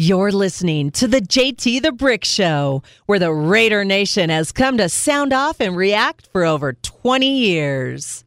You're listening to the JT the Brick Show, where the Raider Nation has come to sound off and react for over 20 years.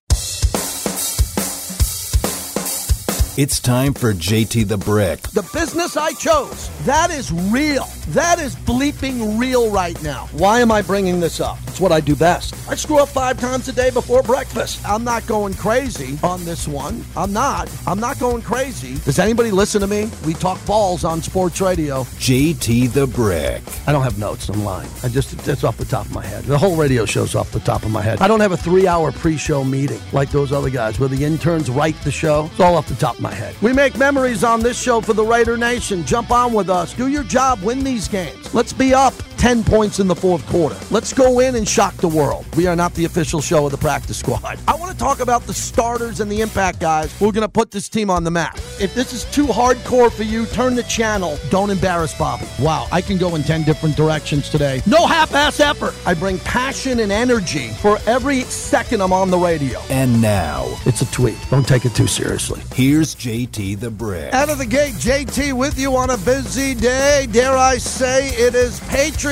It's time for JT the Brick. The business I chose, that is real. That is bleeping real right now. Why am I bringing this up? It's what I do best. I screw up five times a day before breakfast. I'm not going crazy on this one. I'm not. I'm not going crazy. Does anybody listen to me? We talk balls on sports radio. JT the Brick. I don't have notes. I'm lying. I just, it's off the top of my head. The whole radio show's off the top of my head. I don't have a three hour pre show meeting like those other guys where the interns write the show. It's all off the top of my head. We make memories on this show for the Raider Nation. Jump on with us. Do your job. Win these games. Let's be up 10 points in the fourth quarter. Let's go in and shock the world. We are not the official show of the practice squad. I want to talk about the starters and the impact guys who are going to put this team on the map. If this is too hardcore for you, turn the channel. Don't embarrass Bobby. Wow, I can go in 10 different directions today. No half ass effort. I bring passion and energy for every second I'm on the radio. And now, It's a tweet. Don't take it too seriously. here's JT the Brick. Out of the gate, JT with you on a busy day. Dare I say it is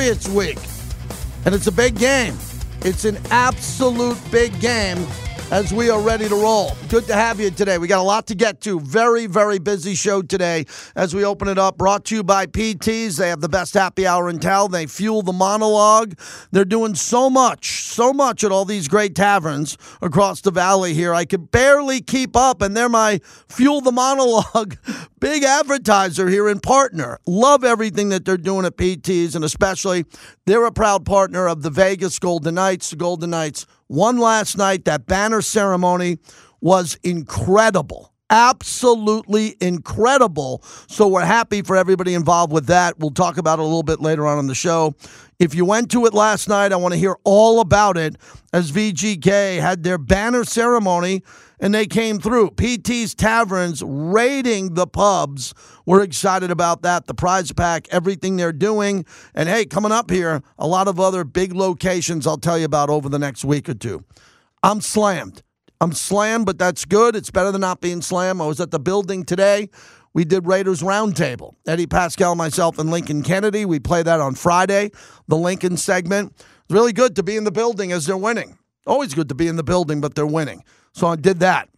Patriots week. And it's a big game. It's an absolute big game as we are ready to roll. Good to have you today. We got a lot to get to. Very, very busy show today as we open it up. Brought to you by PTs. They have the best happy hour in town. They fuel the monologue. They're doing so much, so much at all these great taverns across the valley here. I could barely keep up, and they're my fuel the monologue big advertiser here and partner. Love everything that they're doing at PTs, and especially they're a proud partner of the Vegas Golden Knights. The Golden Knights won last night. That banner ceremony was incredible. Absolutely incredible. So we're happy for everybody involved with that. We'll talk about it a little bit later on in the show. If you went to it last night, I want to hear all about it as VGK had their banner ceremony and they came through. PT's Taverns raiding the pubs. We're excited about that. The prize pack, everything they're doing. And hey, coming up here, a lot of other big locations I'll tell you about over the next week or two. I'm slammed. I'm slammed, but that's good. It's better than not being slammed. I was at the building today. We did Raiders Roundtable. Eddie Paschal, myself, and Lincoln Kennedy. We play that on Friday, the Lincoln segment. It's really good to be in the building as they're winning. Always good to be in the building, but they're winning. So I did that.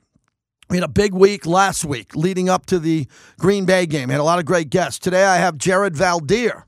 We had a big week last week leading up to the Green Bay game. Had a lot of great guests. Today I have Jared Veldheer.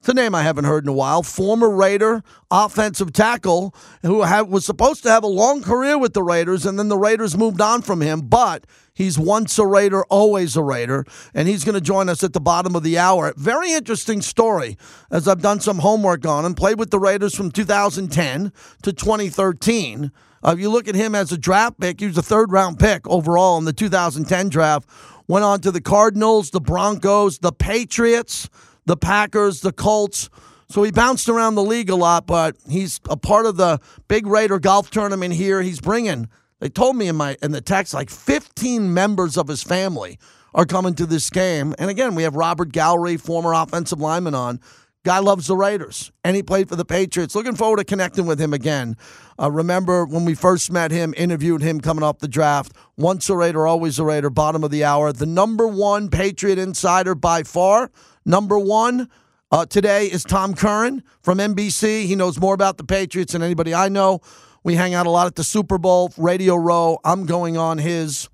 It's a name I haven't heard in a while. Former Raider offensive tackle who had, was supposed to have a long career with the Raiders, and then the Raiders moved on from him. But he's once a Raider, always a Raider, and he's going to join us at the bottom of the hour. Very interesting story, as I've done some homework on and played with the Raiders from 2010 to 2013. Uh, if you look at him as a draft pick, he was a third round pick overall in the 2010 draft. Went on to the Cardinals, the Broncos, the Patriots, the Packers, the Colts. So he bounced around the league a lot, but he's a part of the big Raider golf tournament here. He's bringing. They told me in my in the text like 15 members of his family are coming to this game. And again, we have Robert Gallery, former offensive lineman, on. Guy loves the Raiders, and he played for the Patriots. Looking forward to connecting with him again. Uh, remember when we first met him, interviewed him coming off the draft. Once a Raider, always a Raider. Bottom of the hour. The number one Patriot insider by far. Number one uh, today is Tom Curran from NBC. He knows more about the Patriots than anybody I know. We hang out a lot at the Super Bowl, Radio Row. I'm going on his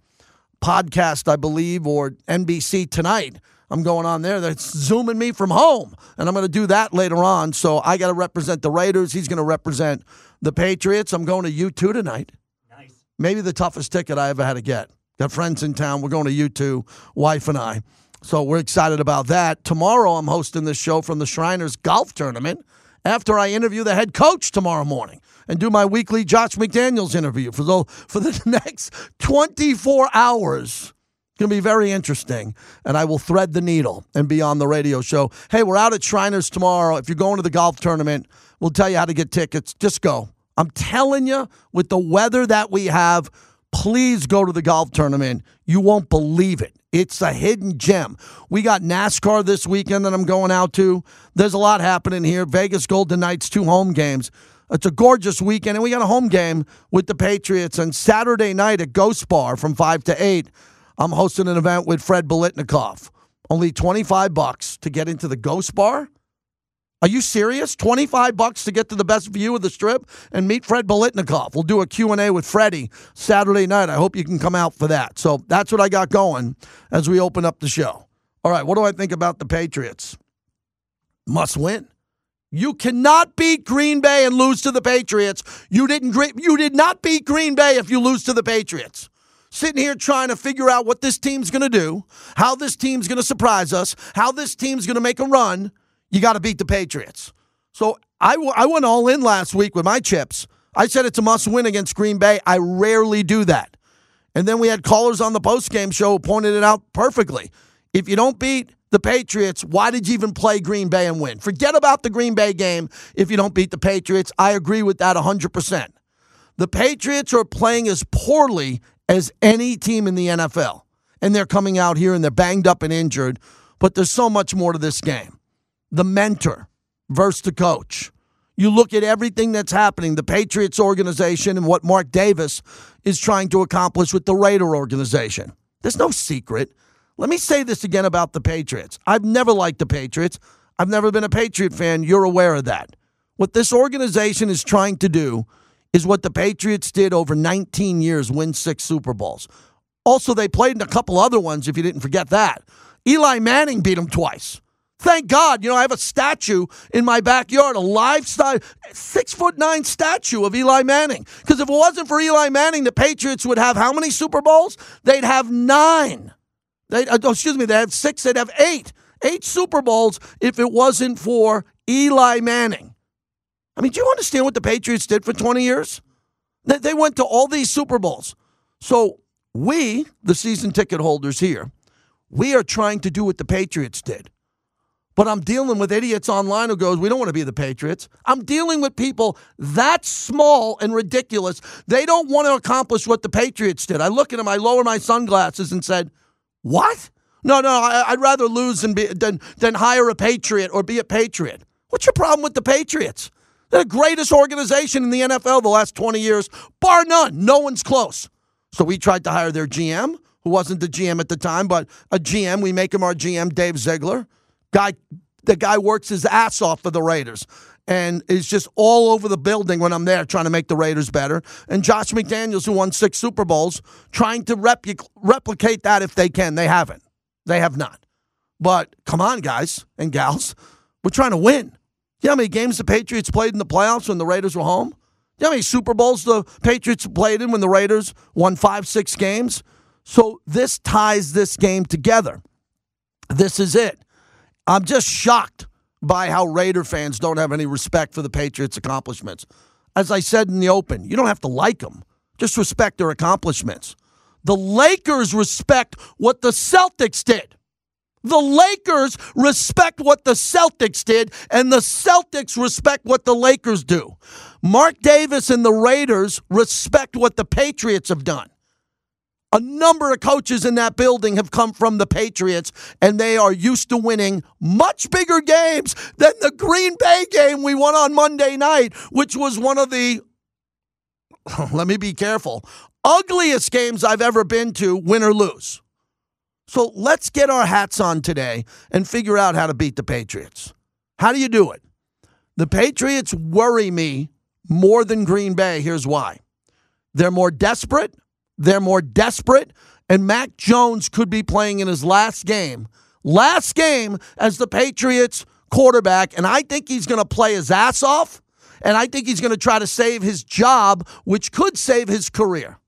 podcast, I believe, or NBC tonight. I'm going on there. That's zooming me from home. And I'm going to do that later on. So I got to represent the Raiders. He's going to represent the Patriots. I'm going to U2 tonight. Nice. Maybe the toughest ticket I ever had to get. Got friends in town. We're going to U2, wife and I. So we're excited about that. Tomorrow, I'm hosting this show from the Shriners Golf Tournament after I interview the head coach tomorrow morning and do my weekly Josh McDaniels interview for the, for the next 24 hours. It's going to be very interesting, and I will thread the needle and be on the radio show. Hey, we're out at Shriners tomorrow. If you're going to the golf tournament, we'll tell you how to get tickets. Just go. I'm telling you, with the weather that we have, please go to the golf tournament. You won't believe it. It's a hidden gem. We got NASCAR this weekend that I'm going out to. There's a lot happening here. Vegas Golden Knights, two home games. It's a gorgeous weekend, and we got a home game with the Patriots. And Saturday night at Ghost Bar from 5 to 8, I'm hosting an event with Fred Biletnikoff. Only 25 bucks to get into the Ghost Bar? Are you serious? 25 bucks to get to the best view of the strip and meet Fred Biletnikoff. We'll do a Q&A with Freddie Saturday night. I hope you can come out for that. So that's what I got going as we open up the show. All right, what do I think about the Patriots? Must win. You cannot beat Green Bay and lose to the Patriots. You didn't you did not beat Green Bay if you lose to the Patriots sitting here trying to figure out what this team's going to do, how this team's going to surprise us, how this team's going to make a run, you got to beat the Patriots. So I, w- I went all in last week with my chips. I said it's a must win against Green Bay. I rarely do that. And then we had callers on the post-game show pointed it out perfectly. If you don't beat the Patriots, why did you even play Green Bay and win? Forget about the Green Bay game if you don't beat the Patriots. I agree with that 100%. The Patriots are playing as poorly as any team in the NFL. And they're coming out here and they're banged up and injured, but there's so much more to this game. The mentor versus the coach. You look at everything that's happening, the Patriots organization and what Mark Davis is trying to accomplish with the Raider organization. There's no secret. Let me say this again about the Patriots. I've never liked the Patriots. I've never been a Patriot fan. You're aware of that. What this organization is trying to do is what the Patriots did over 19 years win six Super Bowls. Also, they played in a couple other ones, if you didn't forget that. Eli Manning beat them twice. Thank God, you know, I have a statue in my backyard, a live six foot nine statue of Eli Manning. Because if it wasn't for Eli Manning, the Patriots would have how many Super Bowls? They'd have nine. They, uh, oh, excuse me, they have six, they'd have eight. Eight Super Bowls if it wasn't for Eli Manning. I mean, do you understand what the Patriots did for 20 years? They went to all these Super Bowls. So we, the season ticket holders here, we are trying to do what the Patriots did. But I'm dealing with idiots online who goes, "We don't want to be the Patriots." I'm dealing with people that small and ridiculous. They don't want to accomplish what the Patriots did. I look at them, I lower my sunglasses and said, "What? No, no, I, would rather lose than, be, than than hire a Patriot or be a Patriot." What's your problem with the Patriots? They're the greatest organization in the NFL the last 20 years, bar none. No one's close. So we tried to hire their GM, who wasn't the GM at the time, but a GM. We make him our GM, Dave Ziegler. Guy, the guy works his ass off for the Raiders and is just all over the building when I'm there trying to make the Raiders better. And Josh McDaniels, who won six Super Bowls, trying to repu- replicate that if they can. They haven't. They have not. But come on, guys and gals. We're trying to win. You know how many games the Patriots played in the playoffs when the Raiders were home? You know how many Super Bowls the Patriots played in when the Raiders won five, six games? So this ties this game together. This is it. I'm just shocked by how Raider fans don't have any respect for the Patriots' accomplishments. As I said in the open, you don't have to like them, just respect their accomplishments. The Lakers respect what the Celtics did. The Lakers respect what the Celtics did, and the Celtics respect what the Lakers do. Mark Davis and the Raiders respect what the Patriots have done. A number of coaches in that building have come from the Patriots, and they are used to winning much bigger games than the Green Bay game we won on Monday night, which was one of the, let me be careful, ugliest games I've ever been to, win or lose. So let's get our hats on today and figure out how to beat the Patriots. How do you do it? The Patriots worry me more than Green Bay. Here's why they're more desperate. They're more desperate. And Mac Jones could be playing in his last game, last game as the Patriots quarterback. And I think he's going to play his ass off. And I think he's going to try to save his job, which could save his career.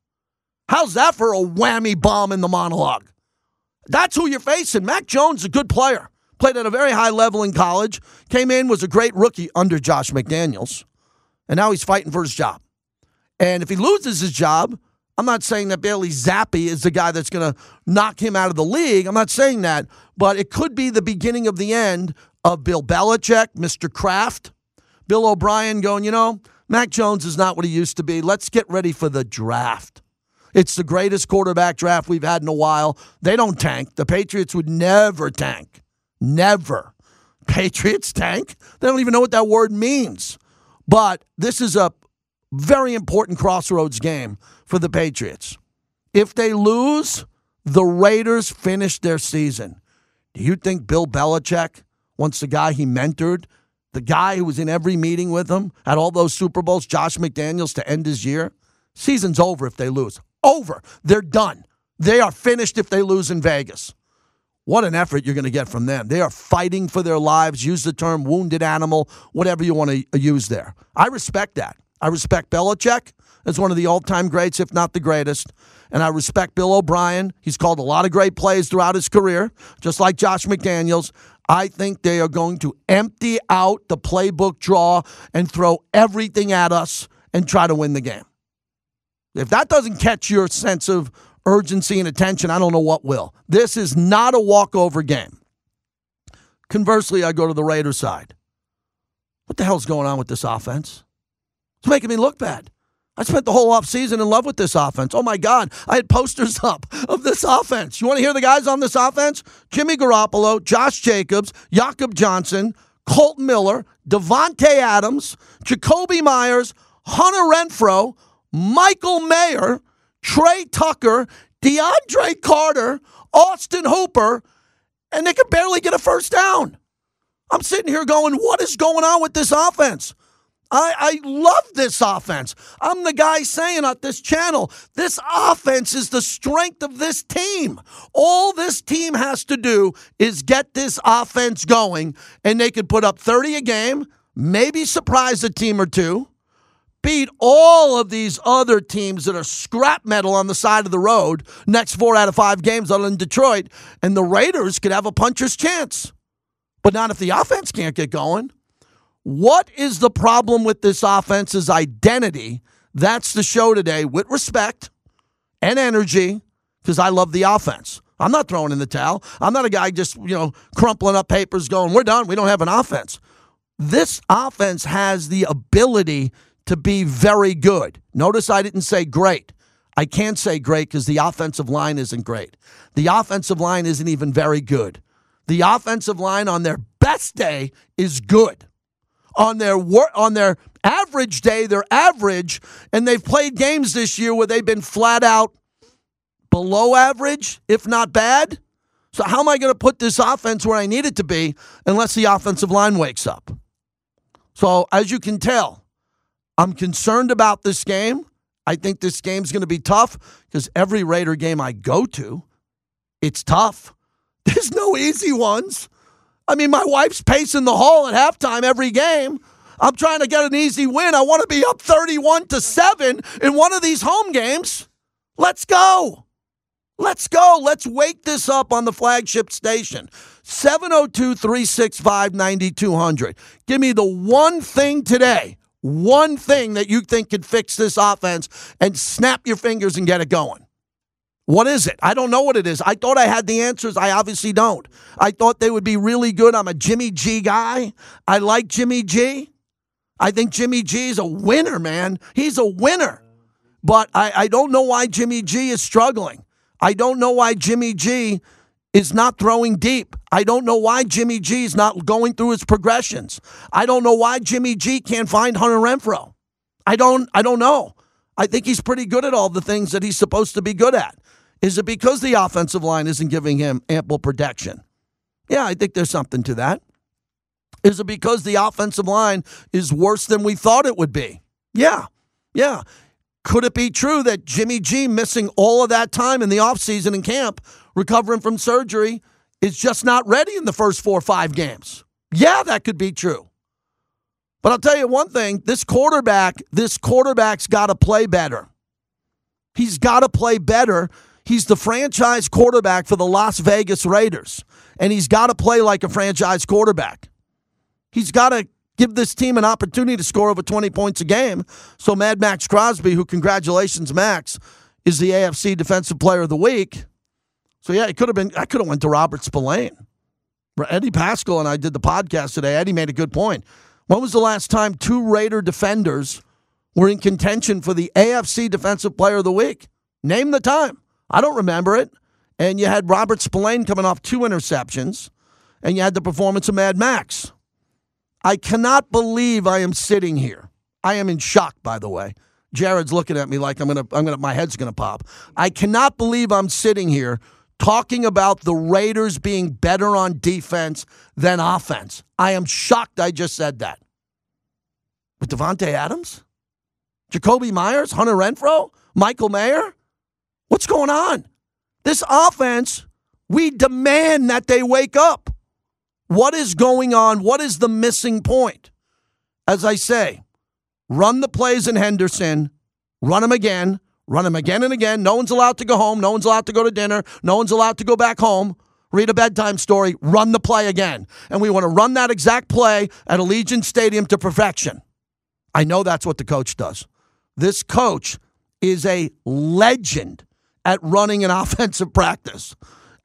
How's that for a whammy bomb in the monologue? That's who you're facing. Mac Jones, a good player, played at a very high level in college, came in, was a great rookie under Josh McDaniels, and now he's fighting for his job. And if he loses his job, I'm not saying that Bailey Zappe is the guy that's going to knock him out of the league. I'm not saying that, but it could be the beginning of the end of Bill Belichick, Mr. Kraft, Bill O'Brien going, you know, Mac Jones is not what he used to be. Let's get ready for the draft. It's the greatest quarterback draft we've had in a while. They don't tank. The Patriots would never tank. Never. Patriots tank? They don't even know what that word means. But this is a very important crossroads game for the Patriots. If they lose, the Raiders finish their season. Do you think Bill Belichick wants the guy he mentored, the guy who was in every meeting with him at all those Super Bowls, Josh McDaniels, to end his year? Season's over if they lose. Over. They're done. They are finished if they lose in Vegas. What an effort you're going to get from them. They are fighting for their lives. Use the term wounded animal, whatever you want to use there. I respect that. I respect Belichick as one of the all time greats, if not the greatest. And I respect Bill O'Brien. He's called a lot of great plays throughout his career, just like Josh McDaniels. I think they are going to empty out the playbook draw and throw everything at us and try to win the game. If that doesn't catch your sense of urgency and attention, I don't know what will. This is not a walkover game. Conversely, I go to the Raiders side. What the hell's going on with this offense? It's making me look bad. I spent the whole offseason in love with this offense. Oh my God, I had posters up of this offense. You want to hear the guys on this offense? Jimmy Garoppolo, Josh Jacobs, Jakob Johnson, Colt Miller, Davante Adams, Jakobi Meyers, Hunter Renfrow, Michael Mayer, Tre Tucker, DeAndre Carter, Austin Hooper, and they could barely get a first down. I'm sitting here going, what is going on with this offense? I, I love this offense. I'm the guy saying on this channel, this offense is the strength of this team. All this team has to do is get this offense going, and they could put up 30 a game, maybe surprise a team or two beat all of these other teams that are scrap metal on the side of the road next four out of five games other than Detroit, and the Raiders could have a puncher's chance. But not if the offense can't get going. What is the problem with this offense's identity? That's the show today with respect and energy because I love the offense. I'm not throwing in the towel. I'm not a guy just, you know, crumpling up papers going, we're done. We don't have an offense. This offense has the ability to be very good. Notice I didn't say great. I can't say great because the offensive line isn't great. The offensive line isn't even very good. The offensive line on their best day is good. On their on their average day, they're average, and they've played games this year where they've been flat out below average, if not bad. So how am I going to put this offense where I need it to be unless the offensive line wakes up? So as you can tell, I'm concerned about this game. I think this game's going to be tough because every Raider game I go to, it's tough. There's no easy ones. I mean, my wife's pacing the hall at halftime every game. I'm trying to get an easy win. I want to be up 31 to 7 in one of these home games. Let's go. Let's go. Let's wake this up on the flagship station. 702 365 9200. Give me the one thing today one thing that you think could fix this offense and snap your fingers and get it going. What is it? I don't know what it is. I thought I had the answers. I obviously don't. I thought they would be really good. I'm a Jimmy G guy. I like Jimmy G. I think Jimmy G is a winner, man. He's a winner. But I, I don't know why Jimmy G is struggling. I don't know why Jimmy G is not throwing deep. I don't know why Jimmy G is not going through his progressions. I don't know why Jimmy G can't find Hunter Renfrow. I don't I don't know. I think he's pretty good at all the things that he's supposed to be good at. Is it because the offensive line isn't giving him ample protection? Yeah, I think there's something to that. Is it because the offensive line is worse than we thought it would be? Yeah. Yeah. Could it be true that Jimmy G missing all of that time in the offseason in camp recovering from surgery, is just not ready in the first four or five games. Yeah, that could be true. But I'll tell you one thing this quarterback, this quarterback's got to play better. He's got to play better. He's the franchise quarterback for the Las Vegas Raiders, and he's got to play like a franchise quarterback. He's got to give this team an opportunity to score over 20 points a game. So, Mad Maxx Crosby, who, congratulations, Max, is the AFC Defensive Player of the Week. So yeah, it could have been. I could have went to Robert Spillane. Eddie Paschal and I did the podcast today. Eddie made a good point. When was the last time two Raider defenders were in contention for the AFC Defensive Player of the Week? Name the time. I don't remember it. And you had Robert Spillane coming off two interceptions, and you had the performance of Mad Max. I cannot believe I am sitting here. I am in shock, by the way. Jared's looking at me like I'm gonna, I'm gonna, my head's gonna pop. I cannot believe I'm sitting here talking about the Raiders being better on defense than offense. I am shocked I just said that. With Davante Adams? Jakobi Meyers, Hunter Renfrow, Michael Mayer? What's going on? This offense, we demand that they wake up. What is going on? What is the missing point? As I say, run the plays in Henderson, run them again, run them again and again. No one's allowed to go home. No one's allowed to go to dinner. No one's allowed to go back home. Read a bedtime story, run the play again. And we want to run that exact play at Allegiant Stadium to perfection. I know that's what the coach does. This coach is a legend at running an offensive practice.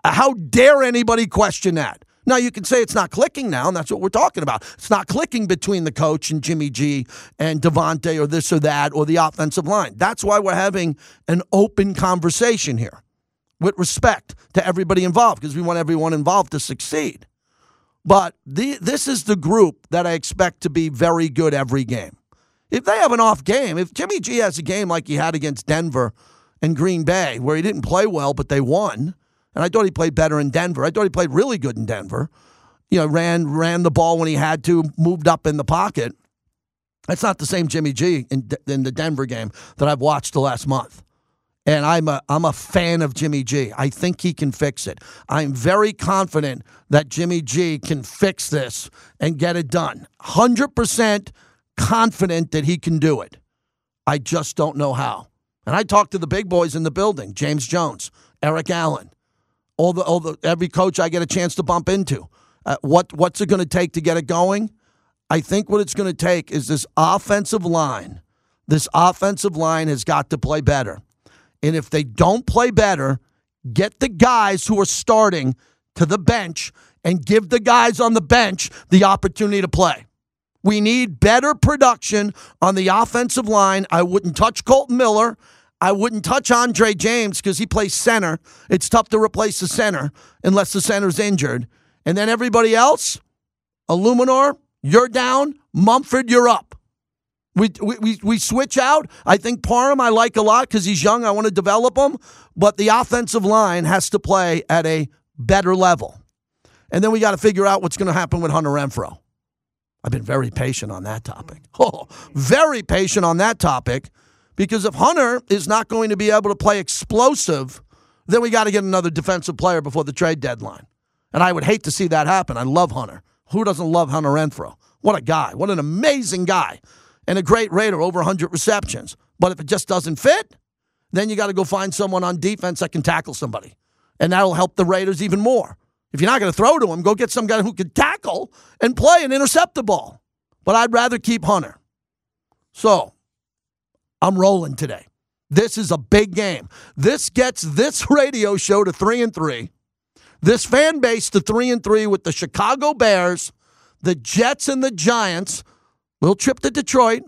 How dare anybody question that? Now you can say it's not clicking now, and that's what we're talking about. It's not clicking between the coach and Jimmy G and Davante or this or that or the offensive line. That's why we're having an open conversation here with respect to everybody involved because we want everyone involved to succeed. But the, this is the group that I expect to be very good every game. If they have an off game, if Jimmy G has a game like he had against Denver and Green Bay, where he didn't play well, but they won, and I thought he played better in Denver. I thought he played really good in Denver. You know, ran ran the ball when he had to, moved up in the pocket. That's not the same Jimmy G in, in the Denver game that I've watched the last month. And I'm a I'm a fan of Jimmy G. I think he can fix it. I'm very confident that Jimmy G can fix this and get it done. 100% confident that he can do it. I just don't know how. And I talked to the big boys in the building, James Jones, Eric Allen, all the, all the every coach I get a chance to bump into. Uh, what what's it going to take to get it going? I think what it's going to take is this offensive line. This offensive line has got to play better. And if they don't play better, get the guys who are starting to the bench and give the guys on the bench the opportunity to play. We need better production on the offensive line. I wouldn't touch Kolton Miller. I wouldn't touch Andre James because he plays center. It's tough to replace the center unless the center's injured. And then everybody else, Eluemunor, you're down. Munford, you're up. We, we, we switch out. I think Parham I like a lot because he's young. I want to develop him. But the offensive line has to play at a better level. And then we got to figure out what's going to happen with Hunter Renfrow. I've been very patient on that topic. Oh, very patient on that topic because if Hunter is not going to be able to play explosive, then we got to get another defensive player before the trade deadline. And I would hate to see that happen. I love Hunter. Who doesn't love Hunter Renfrow? What a guy. What an amazing guy. And a great Raider, over 100 receptions. But if it just doesn't fit, then you got to go find someone on defense that can tackle somebody. And that'll help the Raiders even more. If you're not going to throw to him, go get some guy who can tackle and play and intercept the ball. But I'd rather keep Hunter. So I'm rolling today. This is a big game. This gets this radio show to three and three. This fan base to three and three with the Chicago Bears, the Jets, and the Giants. We'll trip to Detroit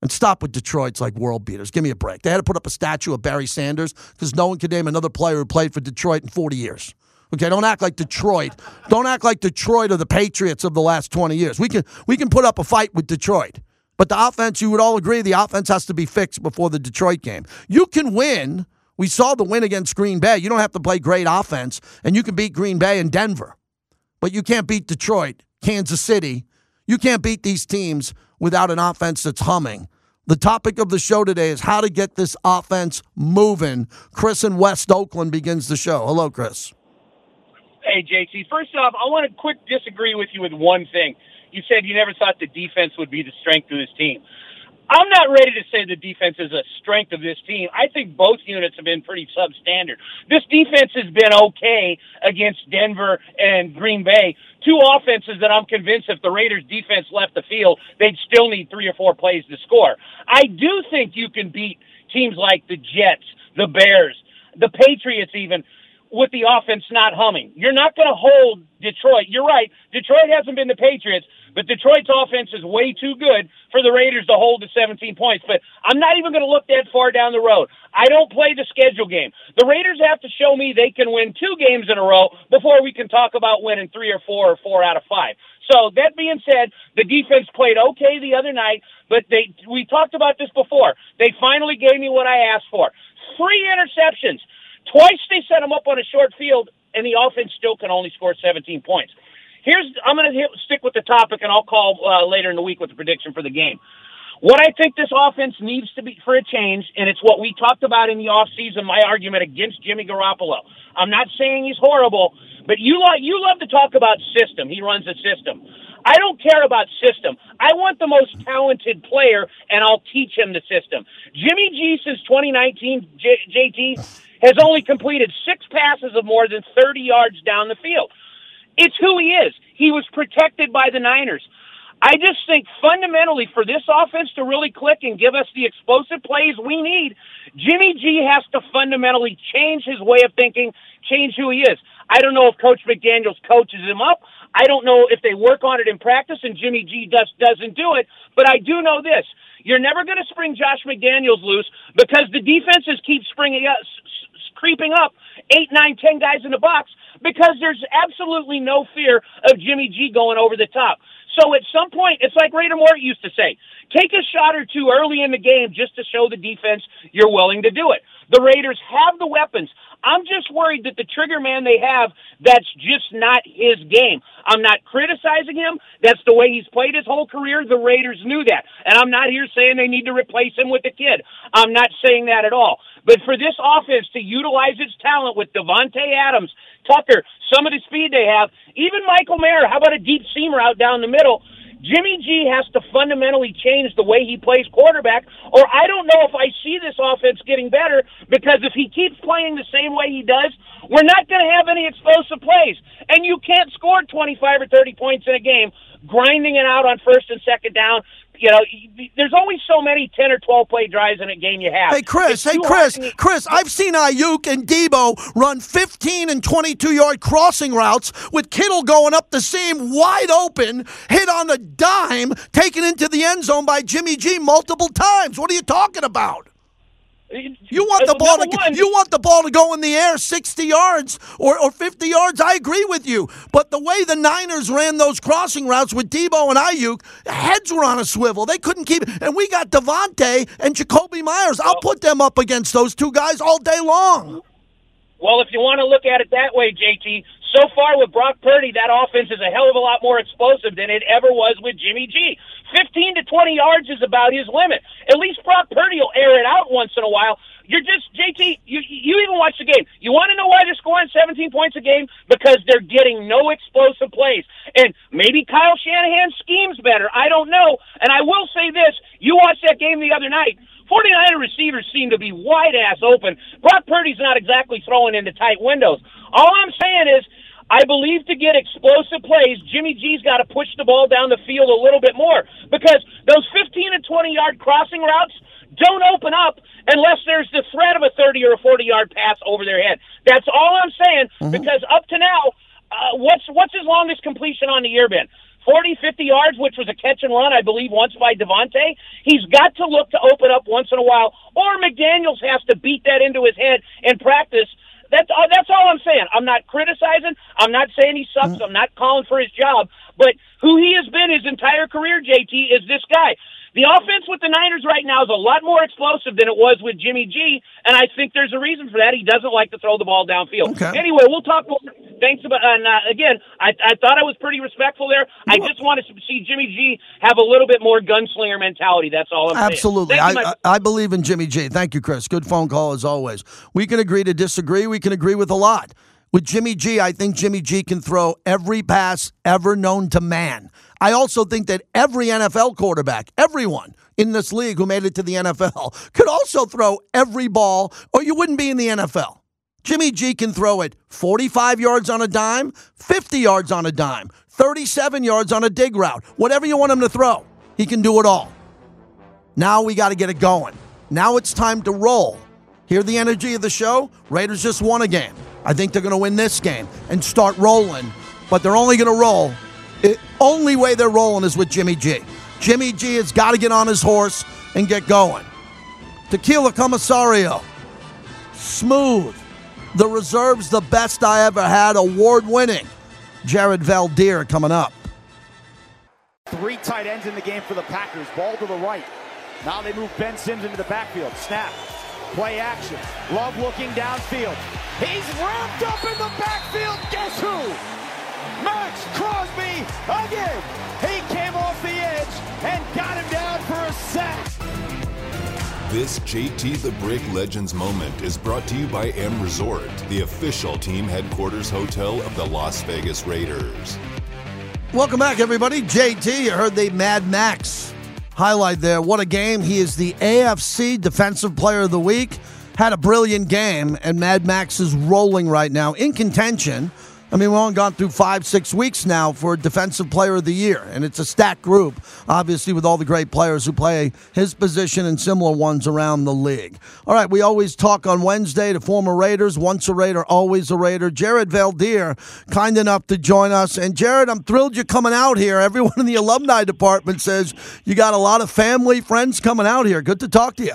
and stop with Detroit's like world beaters. Give me a break. They had to put up a statue of Barry Sanders because no one could name another player who played for Detroit in 40 years. Okay, don't act like Detroit. Don't act like Detroit or the Patriots of the last 20 years. We can we can put up a fight with Detroit. But the offense, you would all agree, the offense has to be fixed before the Detroit game. You can win. We saw the win against Green Bay. You don't have to play great offense, and you can beat Green Bay and Denver. But you can't beat Detroit, Kansas City. You can't beat these teams without an offense that's humming. The topic of the show today is how to get this offense moving. Chris in West Oakland begins the show. Hello, Chris. Hey, JT. First off, I want to quick disagree with you with one thing. You said you never thought the defense would be the strength of this team. I'm not ready to say the defense is a strength of this team. I think both units have been pretty substandard. This defense has been okay against Denver and Green Bay. Two offenses that I'm convinced if the Raiders defense left the field, they'd still need three or four plays to score. I do think you can beat teams like the Jets, the Bears, the Patriots even with the offense not humming. You're not going to hold Detroit. You're right. Detroit hasn't been the Patriots, but Detroit's offense is way too good for the Raiders to hold to 17 points. But I'm not even going to look that far down the road. I don't play the schedule game. The Raiders have to show me they can win two games in a row before we can talk about winning three or four or four out of five. So that being said, the defense played okay the other night, but they we talked about this before. They finally gave me what I asked for. Three interceptions. Twice they set him up on a short field, and the offense still can only score 17 points. Here's I'm going to stick with the topic, and I'll call uh, later in the week with the prediction for the game. What I think this offense needs to be for a change, and it's what we talked about in the offseason, my argument against Jimmy Garoppolo. I'm not saying he's horrible, but you like you love to talk about system. He runs a system. I don't care about system. I want the most talented player, and I'll teach him the system. Jimmy G since 2019, J- JT has only completed six passes of more than 30 yards down the field. It's who he is. He was protected by the Niners. I just think fundamentally for this offense to really click and give us the explosive plays we need, Jimmy G has to fundamentally change his way of thinking, change who he is. I don't know if Coach McDaniels coaches him up. I don't know if they work on it in practice and Jimmy G just doesn't do it, but I do know this. You're never going to spring Josh McDaniels loose because the defenses keep springing uh, up, creeping up eight, nine, ten guys in the box because there's absolutely no fear of Jimmy G going over the top. So at some point, it's like Raider Moore used to say, take a shot or two early in the game just to show the defense you're willing to do it. The Raiders have the weapons. I'm just worried that the trigger man they have, that's just not his game. I'm not criticizing him. That's the way he's played his whole career. The Raiders knew that. And I'm not here saying they need to replace him with a kid. I'm not saying that at all. But for this offense to utilize its talent with Davante Adams, Tucker, some of the speed they have, even Michael Mayer, how about a deep seamer out down the middle? Jimmy G has to fundamentally change the way he plays quarterback, or I don't know if I see this offense getting better because if he keeps playing the same way he does, we're not going to have any explosive plays. And you can't score 25 or 30 points in a game grinding it out on first and second down, you know, there's only so many 10 or 12 play drives in a game you have. Hey, Chris, hey, Chris, Chris, I've seen Aiyuk and Deebo run 15 and 22 yard crossing routes with Kittle going up the seam wide open, hit on a dime, taken into the end zone by Jimmy G multiple times. What are you talking about? You want the ball to one, you want the ball to go in the air 60 yards or, or 50 yards. I agree with you. But the way the Niners ran those crossing routes with Deebo and Aiyuk, heads were on a swivel. They couldn't keep and we got Davante and Jakobi Meyers. I'll put them up against those two guys all day long. Well, if you want to look at it that way, JT, so far with Brock Purdy, that offense is a hell of a lot more explosive than it ever was with Jimmy G. 15 to 20 yards is about his limit. At least Brock Purdy will air it out once in a while. You're just JT. You you even watch the game. You want to know why they're scoring 17 points a game? Because they're getting no explosive plays. And maybe Kyle Shanahan schemes better. I don't know. And I will say this: you watched that game the other night. 49er receivers seem to be wide ass open. Brock Purdy's not exactly throwing into tight windows. All I'm saying is I believe to get explosive plays, Jimmy G's got to push the ball down the field a little bit more because those 15 and 20 yard crossing routes don't open up unless there's the threat of a 30 or a 40 yard pass over their head. That's all I'm saying mm-hmm. because up to now, uh, what's what's his longest completion on the year been? 40, 50 yards, which was a catch and run, I believe, once by Davante. He's got to look to open up once in a while, or McDaniels has to beat that into his head in practice that's all, that's all I'm saying. I'm not criticizing. I'm not saying he sucks. Mm. I'm not calling for his job. But who he has been his entire career, JT, is this guy. The offense with the Niners right now is a lot more explosive than it was with Jimmy G, and I think there's a reason for that. He doesn't like to throw the ball downfield. Okay. Anyway, we'll talk more. Thanks about. And uh, again, I, I thought I was pretty respectful there. I just wanted to see Jimmy G have a little bit more gunslinger mentality. That's all I'm Absolutely. saying. Absolutely. I, I, I believe in Jimmy G. Thank you, Chris. Good phone call as always. We can agree to disagree. We can agree with a lot. With Jimmy G, I think Jimmy G can throw every pass ever known to man. I also think that every NFL quarterback, everyone in this league who made it to the NFL, could also throw every ball, or you wouldn't be in the NFL. Jimmy G can throw it 45 yards on a dime, 50 yards on a dime, 37 yards on a dig route. Whatever you want him to throw, he can do it all. Now we got to get it going. Now it's time to roll. Hear the energy of the show? Raiders just won a game. I think they're going to win this game and start rolling, but they're only going to roll the only way they're rolling is with Jimmy G. Jimmy G has got to get on his horse and get going. Tequila Comisario. Smooth. The reserve's the best I ever had, award winning. Jared Veldheer coming up. Three tight ends in the game for the Packers. Ball to the right. Now they move Ben Sims into the backfield. Snap. Play action. Love looking downfield. He's wrapped up in the backfield. Guess who? Maxx Crosby again. He came off the edge and got him down for a sack. This JT the Brick Legends moment is brought to you by M Resort, the official team headquarters hotel of the Las Vegas Raiders. Welcome back, everybody. JT, you heard the Mad Max highlight there. What a game. He is the AFC Defensive Player of the Week. Had a brilliant game, and Mad Max is rolling right now in contention I mean, we've only gone through five, six weeks now for Defensive Player of the Year, and it's a stacked group, obviously, with all the great players who play his position and similar ones around the league. All right, we always talk on Wednesday to former Raiders, once a Raider, always a Raider. Jared Veldheer, kind enough to join us. And Jared, I'm thrilled you're coming out here. Everyone in the alumni department says you got a lot of family, friends coming out here. Good to talk to you.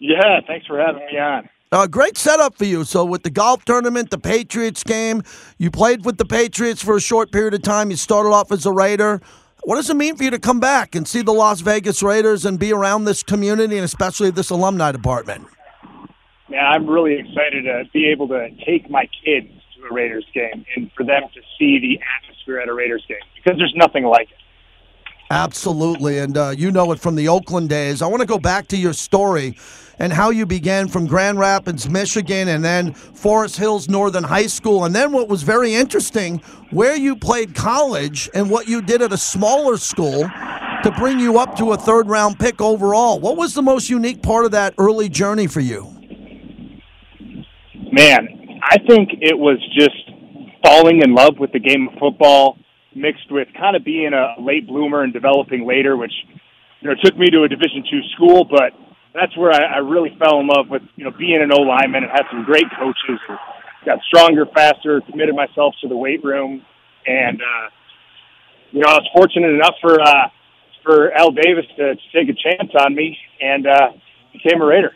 Yeah, thanks for having me on. Uh, great setup for you. So with the golf tournament, the Patriots game, you played with the Patriots for a short period of time. You started off as a Raider. What does it mean for you to come back and see the Las Vegas Raiders and be around this community and especially this alumni department? Yeah, I'm really excited to be able to take my kids to a Raiders game and for them to see the atmosphere at a Raiders game because there's nothing like it. Absolutely. And uh, you know it from the Oakland days. I want to go back to your story and how you began from Grand Rapids, Michigan, and then Forest Hills Northern High School. And then what was very interesting, where you played college and what you did at a smaller school to bring you up to a third round pick overall. What was the most unique part of that early journey for you? Man, I think it was just falling in love with the game of football mixed with kind of being a late bloomer and developing later, which you know took me to a Division two school, but that's where I, I really fell in love with you know being an O lineman and had some great coaches. And got stronger, faster, committed myself to the weight room, and uh, you know I was fortunate enough for uh, for Al Davis to, to take a chance on me and uh, became a Raider.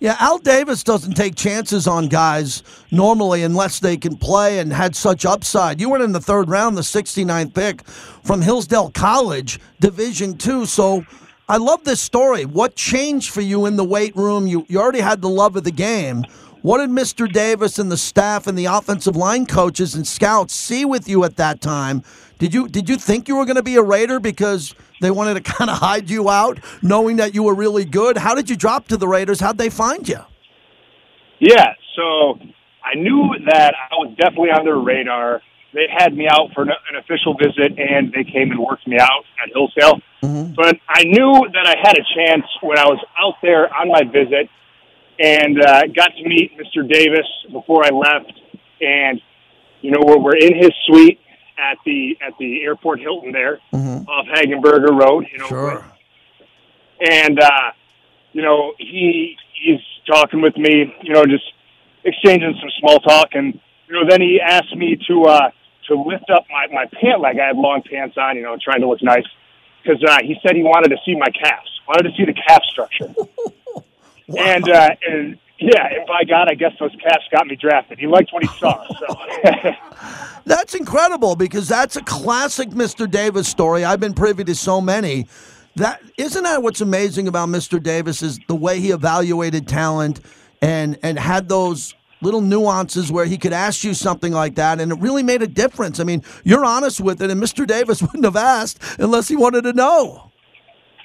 Yeah, Al Davis doesn't take chances on guys normally unless they can play and had such upside. You went in the third round, the 69th pick from Hillsdale College, Division Two. So I love this story. What changed for you in the weight room? You, you already had the love of the game. What did Mr. Davis and the staff and the offensive line coaches and scouts see with you at that time? Did you did you think you were going to be a Raider because they wanted to kind of hide you out, knowing that you were really good? How did you drop to the Raiders? How'd they find you? Yeah, so I knew that I was definitely on their radar they had me out for an, official visit and they came and worked me out at Hillsdale. Mm-hmm. But I knew that I had a chance when I was out there on my visit and uh, got to meet Mr. Davis before I left. And, you know, we're, we're in his suite at the at the airport Hilton there mm-hmm. off Hegenberger Road in Sure. And, uh, you know, he he's talking with me, you know, just exchanging some small talk. And, you know, then he asked me to, uh, to lift up my, my pant leg. I had long pants on, you know, trying to look nice. Because uh, he said he wanted to see my calves, wanted to see the calf structure. wow. And, uh, and yeah, and by God, I guess those calves got me drafted. He liked what he saw. So. that's incredible because that's a classic Mr. Davis story. I've been privy to so many. That isn't that what's amazing about Mr. Davis is the way he evaluated talent and and had those little nuances where he could ask you something like that, and it really made a difference. I mean, you're honest with it, and Mr. Davis wouldn't have asked unless he wanted to know.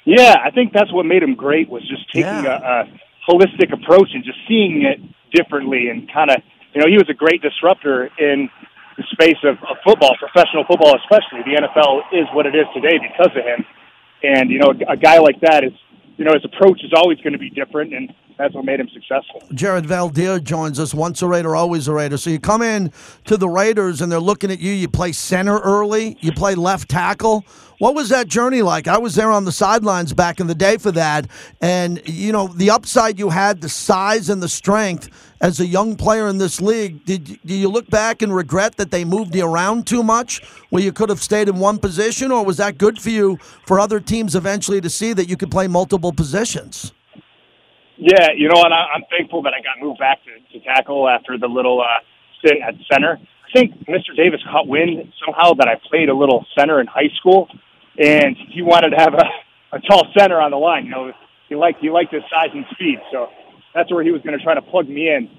Yeah, I think that's what made him great was just taking yeah. a, a holistic approach and just seeing it differently, and kind of, you know, he was a great disruptor in the space of, of football, professional football especially. The NFL is what it is today because of him, and you know, a guy like that is, you know, his approach is always going to be different, and that's what made him successful. Jared Veldheer joins us. Once a Raider, always a Raider. So you come in to the Raiders and they're looking at you. You play center early. You play left tackle. What was that journey like? I was there on the sidelines back in the day for that, and you know the upside you had, the size and the strength as a young player in this league. Did do you look back and regret that they moved you around too much, where you could have stayed in one position, or was that good for you for other teams eventually to see that you could play multiple positions? Yeah, you know, and I, I'm thankful that I got moved back to, to tackle after the little uh, stint at center. I think Mr. Davis caught wind somehow that I played a little center in high school, and he wanted to have a, a tall center on the line. You know, he liked he liked his size and speed. So that's where he was going to try to plug me in.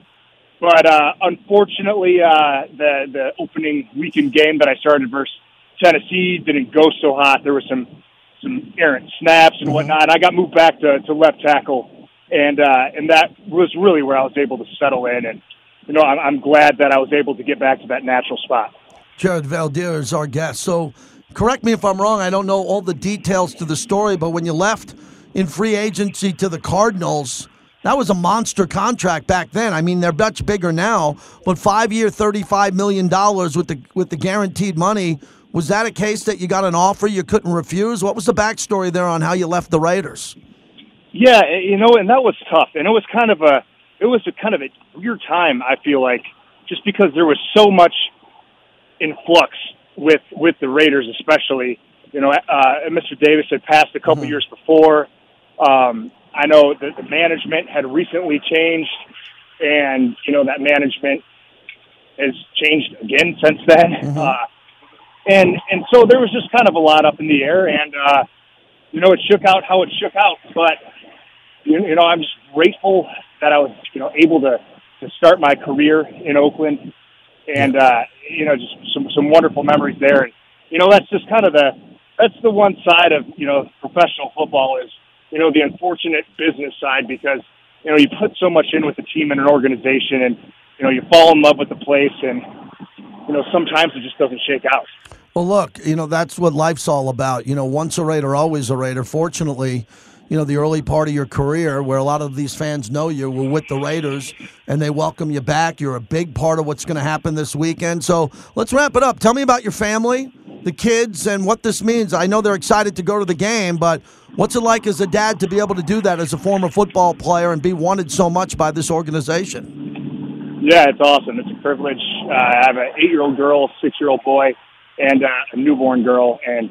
But uh, unfortunately, uh, the the opening weekend game that I started versus Tennessee didn't go so hot. There was some some errant snaps and whatnot. And I got moved back to, to left tackle, and uh, and that was really where I was able to settle in. And you know, I'm, I'm glad that I was able to get back to that natural spot. Jared Veldheer is our guest. So, correct me if I'm wrong. I don't know all the details to the story, but when you left in free agency to the Cardinals, that was a monster contract back then. I mean, they're much bigger now, but five year, thirty-five million dollars with the with the guaranteed money. Was that a case that you got an offer you couldn't refuse? What was the backstory there on how you left the Raiders? Yeah, you know, and that was tough, and it was kind of a it was a kind of a weird time. I feel like just because there was so much in flux with with the Raiders, especially. You know, uh, Mr. Davis had passed a couple mm-hmm. years before. Um, I know that the management had recently changed, and you know that management has changed again since then. Mm-hmm. Uh, and and so there was just kind of a lot up in the air, and uh, you know it shook out how it shook out. But you, you know I'm just grateful that I was you know able to to start my career in Oakland and uh, you know, just some some wonderful memories there. And you know, that's just kind of the that's the one side of you know professional football is you know the unfortunate business side because you know you put so much in with the team and an organization, and you know you fall in love with the place, and you know sometimes it just doesn't shake out. Well, look, you know that's what life's all about. You know, once a Raider, always a Raider. Fortunately you know, the early part of your career where a lot of these fans know you were with the Raiders and they welcome you back. You're a big part of what's going to happen this weekend. So let's wrap it up. Tell me about your family, the kids, and what this means. I know they're excited to go to the game, but what's it like as a dad to be able to do that as a former football player and be wanted so much by this organization? Yeah, it's awesome. It's a privilege. Uh, I have an eight-year-old girl, six-year-old boy, and uh, a newborn girl, and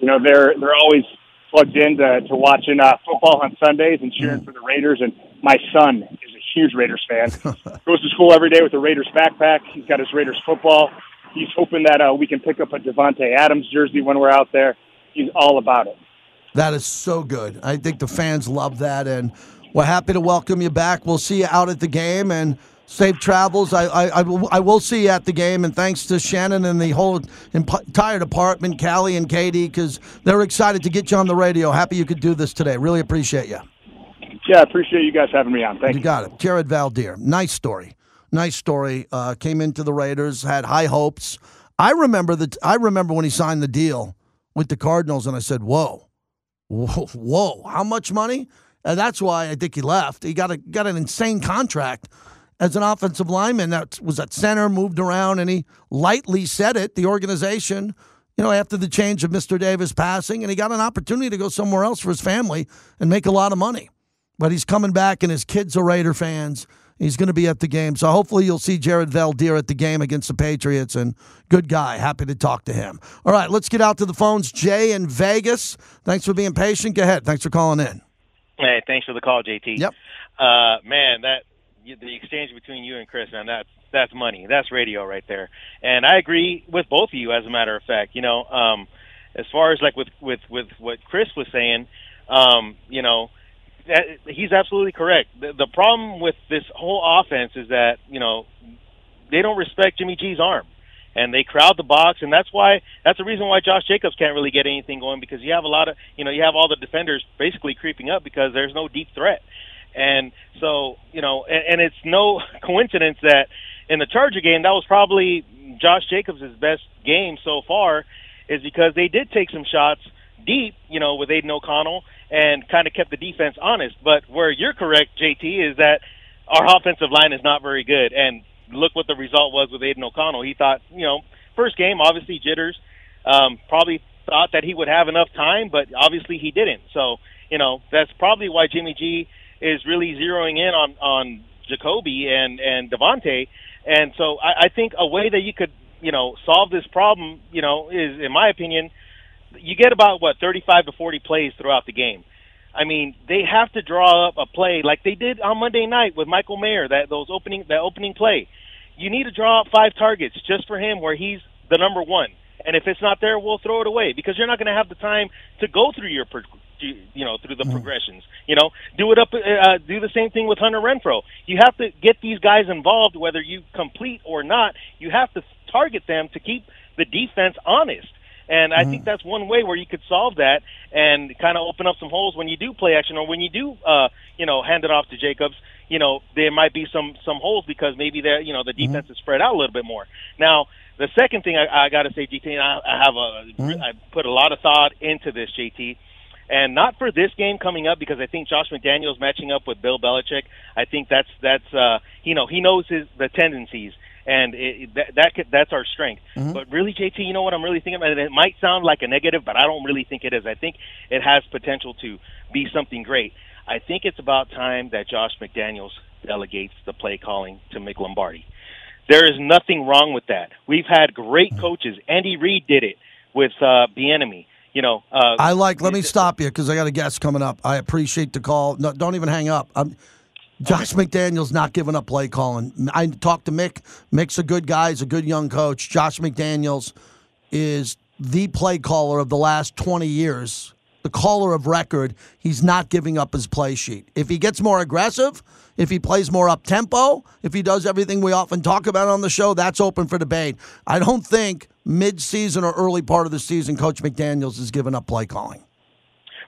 you know they're they're always plugged in to, to watching uh, football on Sundays and cheering mm. for the Raiders. And my son is a huge Raiders fan. Goes to school every day with a Raiders backpack. He's got his Raiders football. He's hoping that uh, we can pick up a Davante Adams jersey when we're out there. He's all about it. That is so good. I think the fans love that, and we're happy to welcome you back. We'll see you out at the game and safe travels. I, I, I, will, I will see you at the game, and thanks to Shannon and the whole entire department, Callie and Katie, because they're excited to get you on the radio. Happy you could do this today. Really appreciate you. Yeah, appreciate you guys having me on. Thank you. You got it. Jared Veldheer. Nice story. Nice story. Uh, came into the Raiders, had high hopes. I remember that. I remember when he signed the deal with the Cardinals, and I said, "Whoa, whoa, whoa! How much money?" And that's why I think he left. He got a got an insane contract as an offensive lineman that was at center, moved around, and he lightly said it. The organization, you know, after the change of Mr. Davis passing, and he got an opportunity to go somewhere else for his family and make a lot of money. But he's coming back, and his kids are Raider fans. He's going to be at the game. So hopefully you'll see Jared Veldheer at the game against the Patriots. And good guy. Happy to talk to him. All right, let's get out to the phones. Jay in Vegas. Thanks for being patient. Go ahead. Thanks for calling in. Hey, thanks for the call, JT. Yep. Uh, man, that the exchange between you and Chris, and that's that's money. That's radio right there. And I agree with both of you, as a matter of fact. You know, um, as far as like with with with what Chris was saying, um, you know, that, he's absolutely correct. The, the problem with this whole offense is that you know they don't respect Jimmy G's arm and they crowd the box, and that's why that's the reason why Josh Jacobs can't really get anything going because you have a lot of you know you have all the defenders basically creeping up because there's no deep threat. And so, you know, and, and it's no coincidence that in the Charger game, that was probably Josh Jacobs' best game so far, is because they did take some shots deep, you know, with Aidan O'Connell and kind of kept the defense honest. But where you're correct, JT, is that our offensive line is not very good. And look what the result was with Aidan O'Connell. He thought, you know, first game, obviously jitters, um, probably thought that he would have enough time, but obviously he didn't. So, you know, that's probably why Jimmy G is really zeroing in on on Jakobi and and Davante, and so I, I think a way that you could you know solve this problem, you know, is in my opinion, you get about what 35 to 40 plays throughout the game. I mean, they have to draw up a play like they did on Monday night with Michael Mayer. That those opening that opening play, you need to draw up five targets just for him where he's the number one. And if it's not there, we'll throw it away because you're not going to have the time to go through your you know through the mm. progressions. You know, do it up. Uh, do the same thing with Hunter Renfrow. You have to get these guys involved, whether you complete or not. You have to target them to keep the defense honest. And I mm think that's one way where you could solve that and kind of open up some holes when you do play action or when you do, uh, you know, hand it off to Jacobs. You know, there might be some some holes because maybe there, you know, the defense mm-hmm. is spread out a little bit more. Now, the second thing I, I got to say, GT, and I, I have a, mm-hmm. I put a lot of thought into this, JT, and not for this game coming up because I think Josh McDaniels matching up with Bill Belichick. I think that's that's uh, you know he knows his the tendencies and it, that, that could, that's our strength. Mm-hmm. But really, JT, you know what I'm really thinking about? It might sound like a negative, but I don't really think it is. I think it has potential to be something great. I think it's about time that Josh McDaniels delegates the play calling to Mick Lombardi. There is nothing wrong with that. We've had great mm-hmm. coaches. Andy Reid did it with uh, Bieniemy. You know, uh, I like. Let me stop you because I got a guest coming up. I appreciate the call. No, don't even hang up. I'm, Josh McDaniels not giving up play calling. I talked to Mick. Mick's a good guy. He's a good young coach. Josh McDaniels is the play caller of the last 20 years, the caller of record. He's not giving up his play sheet. If he gets more aggressive, if he plays more up tempo, if he does everything we often talk about on the show, that's open for debate. I don't think mid season or early part of the season, Coach McDaniels is giving up play calling.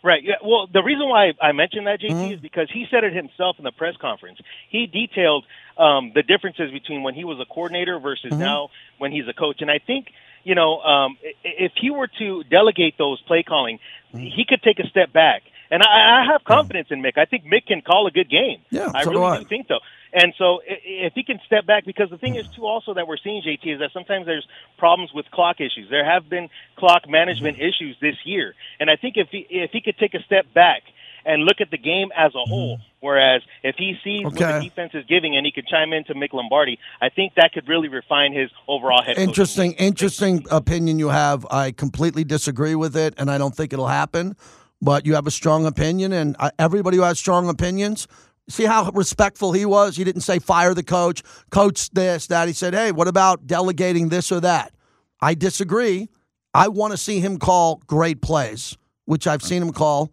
Right. Yeah. Well, the reason why I mentioned that, JT, mm-hmm. is because he said it himself in the press conference. He detailed um, the differences between when he was a coordinator versus mm-hmm. now when he's a coach. And I think, you know, um, if he were to delegate those play calling, mm-hmm. he could take a step back. And I, I have confidence in Mick. I think Mick can call a good game. Yeah, I so really do, I. do think so. And so if he can step back, because the thing is too also that we're seeing JT is that sometimes there's problems with clock issues. There have been clock management issues this year, and I think if he if he could take a step back and look at the game as a whole. Whereas if he sees okay. what the defense is giving and he could chime in to Mick Lombardi, I think that could really refine his overall head. Interesting, interesting opinion you have. I completely disagree with it, and I don't think it'll happen. But you have a strong opinion, and everybody who has strong opinions See how respectful he was? He didn't say fire the coach, coach this, that. He said, hey, what about delegating this or that? I disagree. I want to see him call great plays, which I've seen him call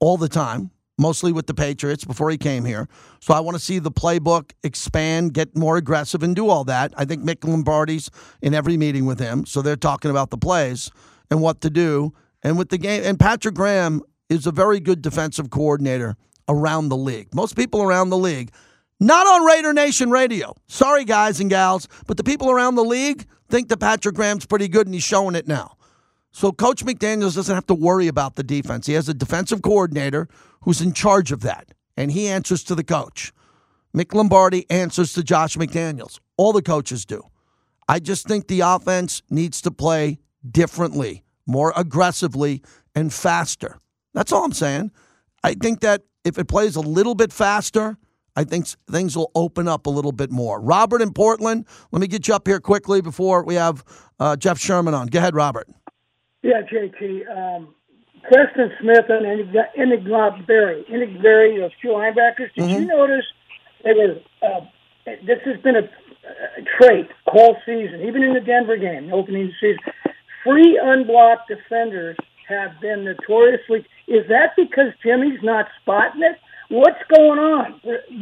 all the time, mostly with the Patriots before he came here. So I want to see the playbook expand, get more aggressive, and do all that. I think Mick Lombardi's in every meeting with him. So they're talking about the plays and what to do. And with the game, and Patrick Graham is a very good defensive coordinator around the league. Most people around the league, not on Raider Nation radio. Sorry, guys and gals, but the people around the league think that Patrick Graham's pretty good and he's showing it now. So Coach McDaniels doesn't have to worry about the defense. He has a defensive coordinator who's in charge of that, and he answers to the coach. Mick Lombardi answers to Josh McDaniels. All the coaches do. I just think the offense needs to play differently, more aggressively, and faster. That's all I'm saying. I think that if it plays a little bit faster, I think things will open up a little bit more. Robert in Portland, let me get you up here quickly before we have uh, Jeff Sherman on. Go ahead, Robert. Yeah, JT. Um, Preston Smith and Eniglop Berry. Eniglop those two linebackers. Did mm-hmm. you notice there was, uh, this has been a, a trait all season, even in the Denver game, the opening season. Free unblocked defenders have been notoriously. Is that because Jimmy's not spotting it? What's going on?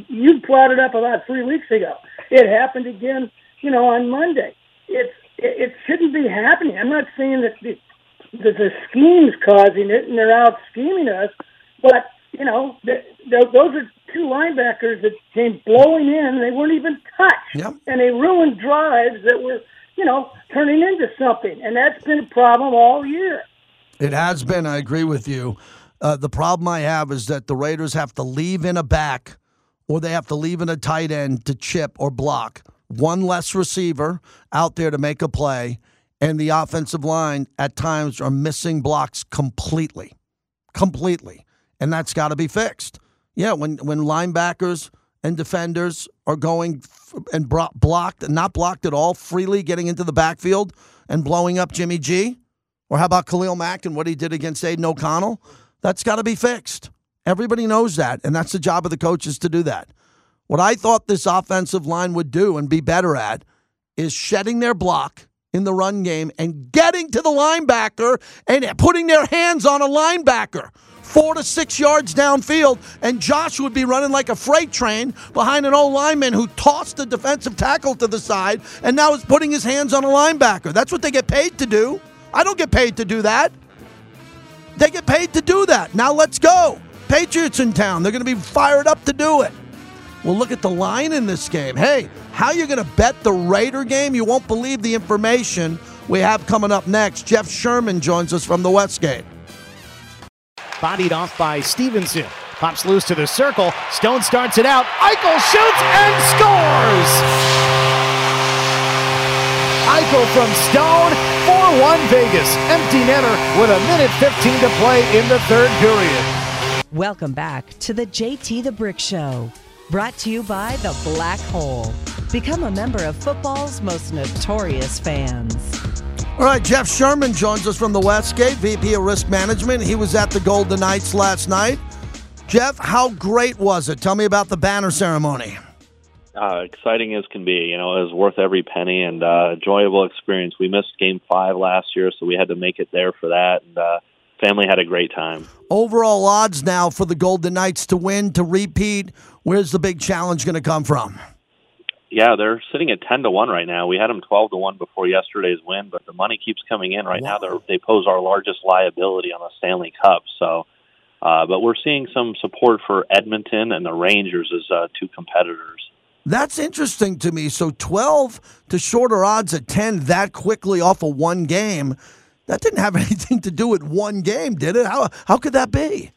You brought it up about three weeks ago. It happened again, you know, on Monday. It's it, it shouldn't be happening. I'm not saying that the that the scheme's causing it and they're out scheming us, but you know, the, the, those are two linebackers that came blowing in. They weren't even touched, yep. and they ruined drives that were, you know, turning into something. And that's been a problem all year. It has been. I agree with you. Uh, the problem I have is that the Raiders have to leave in a back or they have to leave in a tight end to chip or block. One less receiver out there to make a play, and the offensive line at times are missing blocks completely. Completely. And that's got to be fixed. Yeah, when, when linebackers and defenders are going and blocked, not blocked at all, freely getting into the backfield and blowing up Jimmy G or how about Khalil Mack and what he did against Aidan O'Connell? That's got to be fixed. Everybody knows that, and that's the job of the coaches to do that. What I thought this offensive line would do and be better at is shedding their block in the run game and getting to the linebacker and putting their hands on a linebacker. four to six yards downfield, and Josh would be running like a freight train behind an old lineman who tossed the defensive tackle to the side and now is putting his hands on a linebacker. That's what they get paid to do. I don't get paid to do that. They get paid to do that. Now let's go. Patriots in town. They're going to be fired up to do it. Well, look at the line in this game. Hey, how you going to bet the Raider game? You won't believe the information we have coming up next. Jeff Sherman joins us from the Westgate. Bodied off by Stephenson. Pops loose to the circle. Stone starts it out. Eichel shoots and scores! Eichel from Stone, 4 1 Vegas. Empty netter with a minute 15 to play in the third period. Welcome back to the JT the Brick Show, brought to you by The Black Hole. Become a member of football's most notorious fans. All right, Jeff Sherman joins us from the Westgate, VP of Risk Management. He was at the Golden Knights last night. Jeff, how great was it? Tell me about the banner ceremony. Uh, exciting as can be. You know, it was worth every penny and uh, enjoyable experience. We missed Game Five last year, so we had to make it there for that. And uh, family had a great time. Overall odds now for the Golden Knights to win, to repeat. Where's the big challenge going to come from? Yeah, they're sitting at ten to one right now. We had them twelve to one before yesterday's win, but the money keeps coming in right wow. now. They they pose our largest liability on the Stanley Cup. So, uh, but we're seeing some support for Edmonton and the Rangers as uh, two competitors. That's interesting to me. So twelve to shorter odds at ten that quickly off of one game. That didn't have anything to do with one game, did it? How how could that be?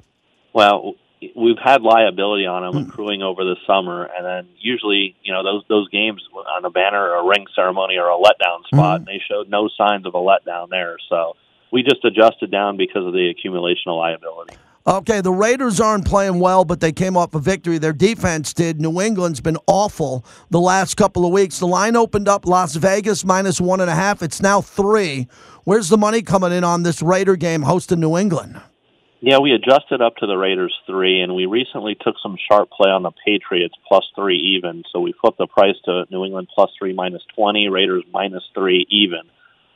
Well, we've had liability on them accruing over the summer, and then usually, you know, those those games on a banner or a ring ceremony or a letdown spot, mm-hmm. and they showed no signs of a letdown there. So we just adjusted down because of the accumulation of liability. Okay, the Raiders aren't playing well, but they came off a victory. Their defense did. New England's been awful the last couple of weeks. The line opened up Las Vegas minus one and a half. It's now three. Where's the money coming in on this Raider game hosting New England? Yeah, we adjusted up to the Raiders three, and we recently took some sharp play on the Patriots plus three even. So we flipped the price to New England plus three minus twenty, Raiders minus three even.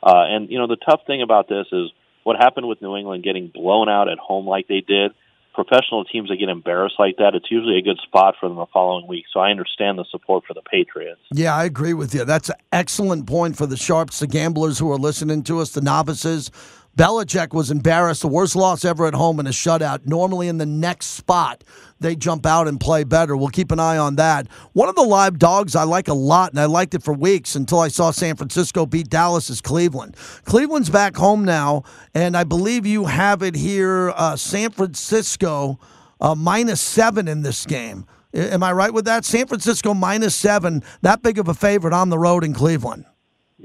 Uh, and you know the tough thing about this is what happened with New England getting blown out at home like they did. Professional teams that get embarrassed like that, it's usually a good spot for them the following week. So I understand the support for the Patriots. Yeah, I agree with you. That's an excellent point for the sharps, the gamblers who are listening to us, the novices. Belichick was embarrassed, the worst loss ever at home in a shutout. Normally, in the next spot, they jump out and play better. We'll keep an eye on that. One of the live dogs I like a lot, and I liked it for weeks until I saw San Francisco beat Dallas is Cleveland. Cleveland's back home now, and I believe you have it here uh, San Francisco uh, minus seven in this game. Am I right with that? San Francisco minus seven, that big of a favorite on the road in Cleveland.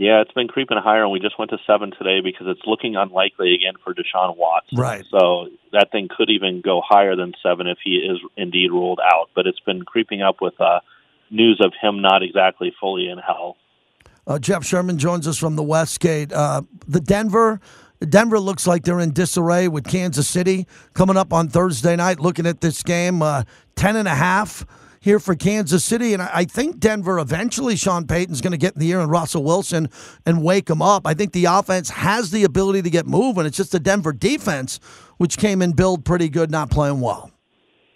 Yeah, it's been creeping higher, and we just went to seven today because it's looking unlikely again for Deshaun Watson. Right. So that thing could even go higher than seven if he is indeed ruled out. But it's been creeping up with uh, news of him not exactly fully in health. Uh, Jeff Sherman joins us from the Westgate. Uh, the Denver. Denver looks like they're in disarray with Kansas City coming up on Thursday night. Looking at this game, uh, ten and a half here for Kansas City. And I think Denver eventually, Sean Payton's going to get in the air and Russell Wilson and wake him up. I think the offense has the ability to get moving. It's just the Denver defense, which came in build pretty good, not playing well.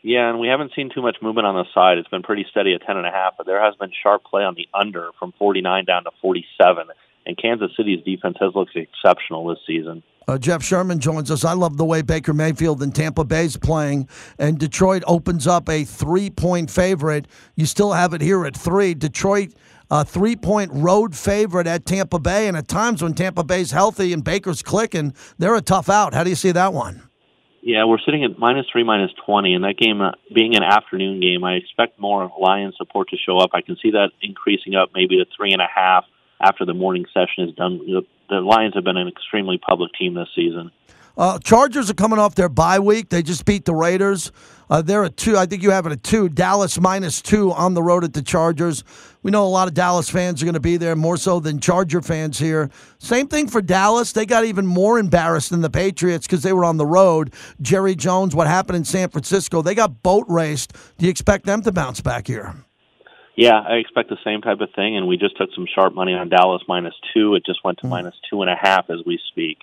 Yeah, and we haven't seen too much movement on the side. It's been pretty steady at ten and a half, but there has been sharp play on the under from forty nine down to forty seven. And Kansas City's defense has looked exceptional this season. Uh, Jeff Sherman joins us. I love the way Baker Mayfield and Tampa Bay's playing, and Detroit opens up a three-point favorite. You still have it here at three. Detroit, a three-point road favorite at Tampa Bay, and at times when Tampa Bay's healthy and Baker's clicking, they're a tough out. How do you see that one? Yeah, we're sitting at minus three, minus twenty, and that game uh, being an afternoon game, I expect more Lions support to show up. I can see that increasing up maybe to three and a half after the morning session is done the Lions have been an extremely public team this season. Uh, Chargers are coming off their bye week. They just beat the Raiders. Uh, they're at two. I think you have it at two. Dallas minus two on the road at the Chargers. We know a lot of Dallas fans are going to be there, more so than Charger fans here. Same thing for Dallas. They got even more embarrassed than the Patriots because they were on the road. Jerry Jones, what happened in San Francisco? They got boat raced. Do you expect them to bounce back here? Yeah, I expect the same type of thing, and we just took some sharp money on Dallas minus two. It just went to mm. minus two and a half as we speak.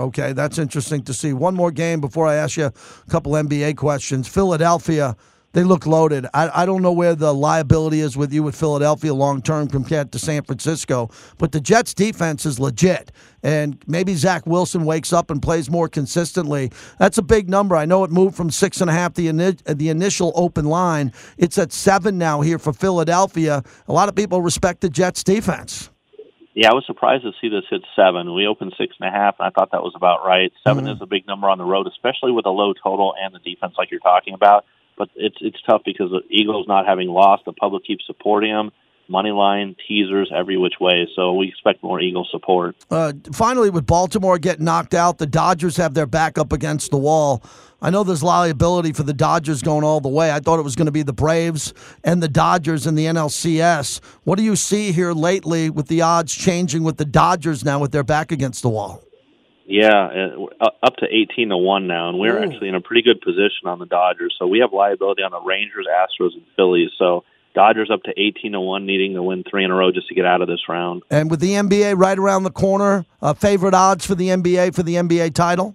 Okay, that's interesting to see. One more game before I ask you a couple NBA questions. Philadelphia, they look loaded. I, I don't know where the liability is with you with Philadelphia long term compared to San Francisco, but the Jets defense is legit. And maybe Zach Wilson wakes up and plays more consistently. That's a big number. I know it moved from six and a half the, ini- the initial open line. It's at seven now here for Philadelphia. A lot of people respect the Jets defense. Yeah, I was surprised to see this hit seven. We opened six and a half, and I thought that was about right. 7 Mhm. is a big number on the road, especially with a low total and the defense like you're talking about. But it's it's tough because the Eagles not having lost, the public keeps supporting them. Money line, teasers, every which way. So we expect more Eagle support. Uh, finally, with Baltimore getting knocked out, the Dodgers have their back up against the wall. I know there's liability for the Dodgers going all the way. I thought it was going to be the Braves and the Dodgers in the NLCS. What do you see here lately with the odds changing with the Dodgers now with their back against the wall? Yeah, uh, up- to eighteen to one now, and we're Ooh. actually in a pretty good position on the Dodgers. So we have liability on the Rangers, Astros, and Phillies. So Dodgers up to eighteen to one, needing to win three in a row just to get out of this round. And with the NBA right around the corner, uh, favorite odds for the NBA for the NBA title?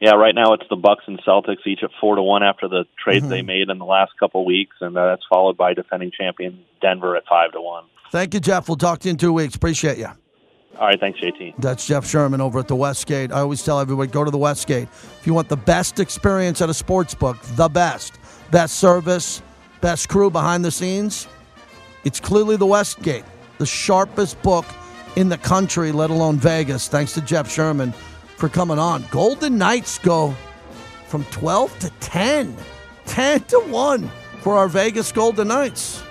Yeah, right now it's the Bucks and Celtics each at four to one after the trades Mhm. they made in the last couple weeks, and uh, that's followed by defending champion Denver at five to one. Thank you, Jeff. We'll talk to you in two weeks. Appreciate you. All right, thanks, JT. That's Jeff Sherman over at the Westgate. I always tell everybody go to the Westgate. If you want the best experience at a sports book, the best, best service, best crew behind the scenes, it's clearly the Westgate, the sharpest book in the country, let alone Vegas. Thanks to Jeff Sherman for coming on. Golden Knights go from 12 to 10, 10 to 1 for our Vegas Golden Knights.